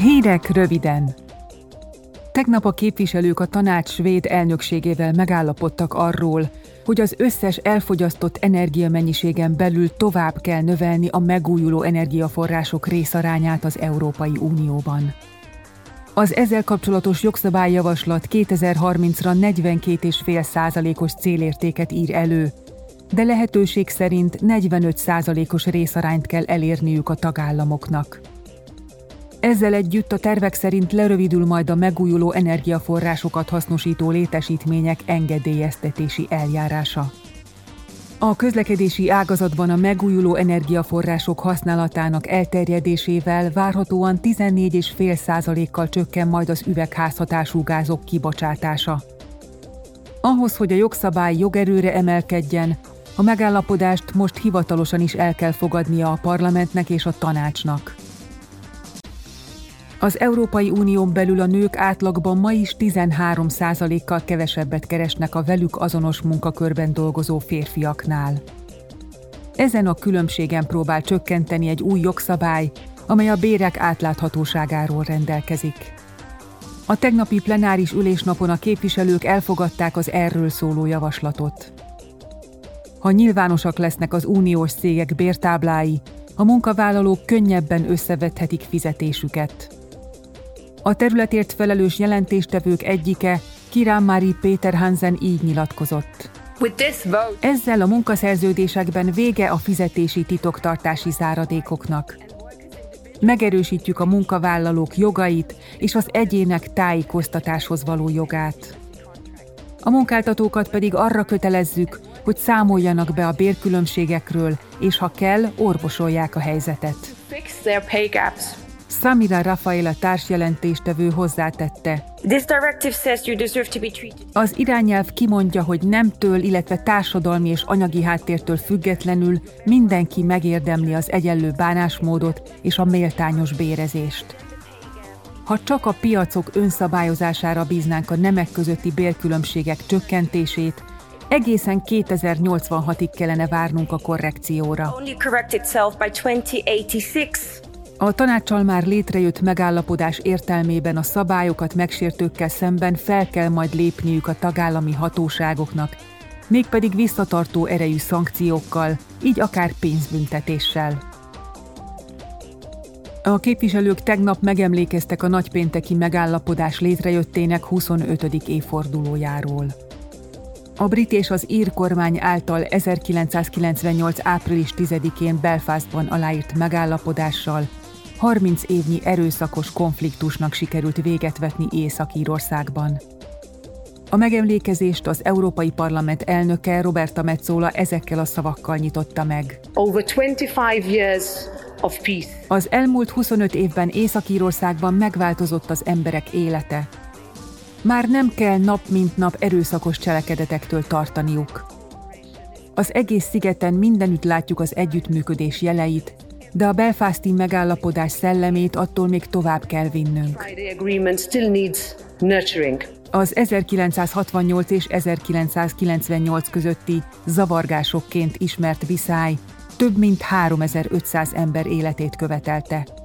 Hírek röviden. Tegnap a képviselők a tanács svéd elnökségével megállapodtak arról, hogy az összes elfogyasztott energiamennyiségen belül tovább kell növelni a megújuló energiaforrások részarányát az Európai Unióban. Az ezzel kapcsolatos jogszabályjavaslat 2030-ra 42,5 százalékos célértéket ír elő, de lehetőség szerint 45 százalékos részarányt kell elérniük a tagállamoknak. Ezzel együtt a tervek szerint lerövidül majd a megújuló energiaforrásokat hasznosító létesítmények engedélyeztetési eljárása. A közlekedési ágazatban a megújuló energiaforrások használatának elterjedésével várhatóan 14,5%-kal csökken majd az üvegházhatású gázok kibocsátása. Ahhoz, hogy a jogszabály jogerőre emelkedjen, a megállapodást most hivatalosan is el kell fogadnia a parlamentnek és a tanácsnak. Az Európai Unión belül a nők átlagban ma is 13%-kal kevesebbet keresnek a velük azonos munkakörben dolgozó férfiaknál. Ezen a különbségen próbál csökkenteni egy új jogszabály, amely a bérek átláthatóságáról rendelkezik. A tegnapi plenáris ülésnapon a képviselők elfogadták az erről szóló javaslatot. Ha nyilvánosak lesznek az uniós cégek bértáblái, a munkavállalók könnyebben összevethetik fizetésüket. A területért felelős jelentéstevők egyike, Kirán Mári Péter Hansen így nyilatkozott. Ezzel a munkaszerződésekben vége a fizetési titoktartási záradékoknak. Megerősítjük a munkavállalók jogait és az egyének tájékoztatáshoz való jogát. A munkáltatókat pedig arra kötelezzük, hogy számoljanak be a bérkülönbségekről, és ha kell, orvosolják a helyzetet. Samira Rafaela társjelentéstevő hozzátette. Az irányelv kimondja, hogy nemtől, illetve társadalmi és anyagi háttértől függetlenül mindenki megérdemli az egyenlő bánásmódot és a méltányos bérezést. Ha csak a piacok önszabályozására bíznánk a nemek közötti bérkülönbségek csökkentését, egészen 2086-ig kellene várnunk a korrekcióra. A tanácssal már létrejött megállapodás értelmében a szabályokat megsértőkkel szemben fel kell majd lépniük a tagállami hatóságoknak, mégpedig visszatartó erejű szankciókkal, így akár pénzbüntetéssel. A képviselők tegnap megemlékeztek a nagypénteki megállapodás létrejöttének 25. évfordulójáról. A brit és az ír kormány által 1998. április 10-én Belfastban aláírt megállapodással 30 évnyi erőszakos konfliktusnak sikerült véget vetni Észak-Írországban. A megemlékezést az Európai Parlament elnöke Roberta Metzola ezekkel a szavakkal nyitotta meg. Over 25 years of peace. Az elmúlt 25 évben Észak-Írországban megváltozott az emberek élete. Már nem kell nap mint nap erőszakos cselekedetektől tartaniuk. Az egész szigeten mindenütt látjuk az együttműködés jeleit, de a belfasti megállapodás szellemét attól még tovább kell vinnünk. Az 1968 és 1998 közötti zavargásokként ismert viszály több mint 3500 ember életét követelte.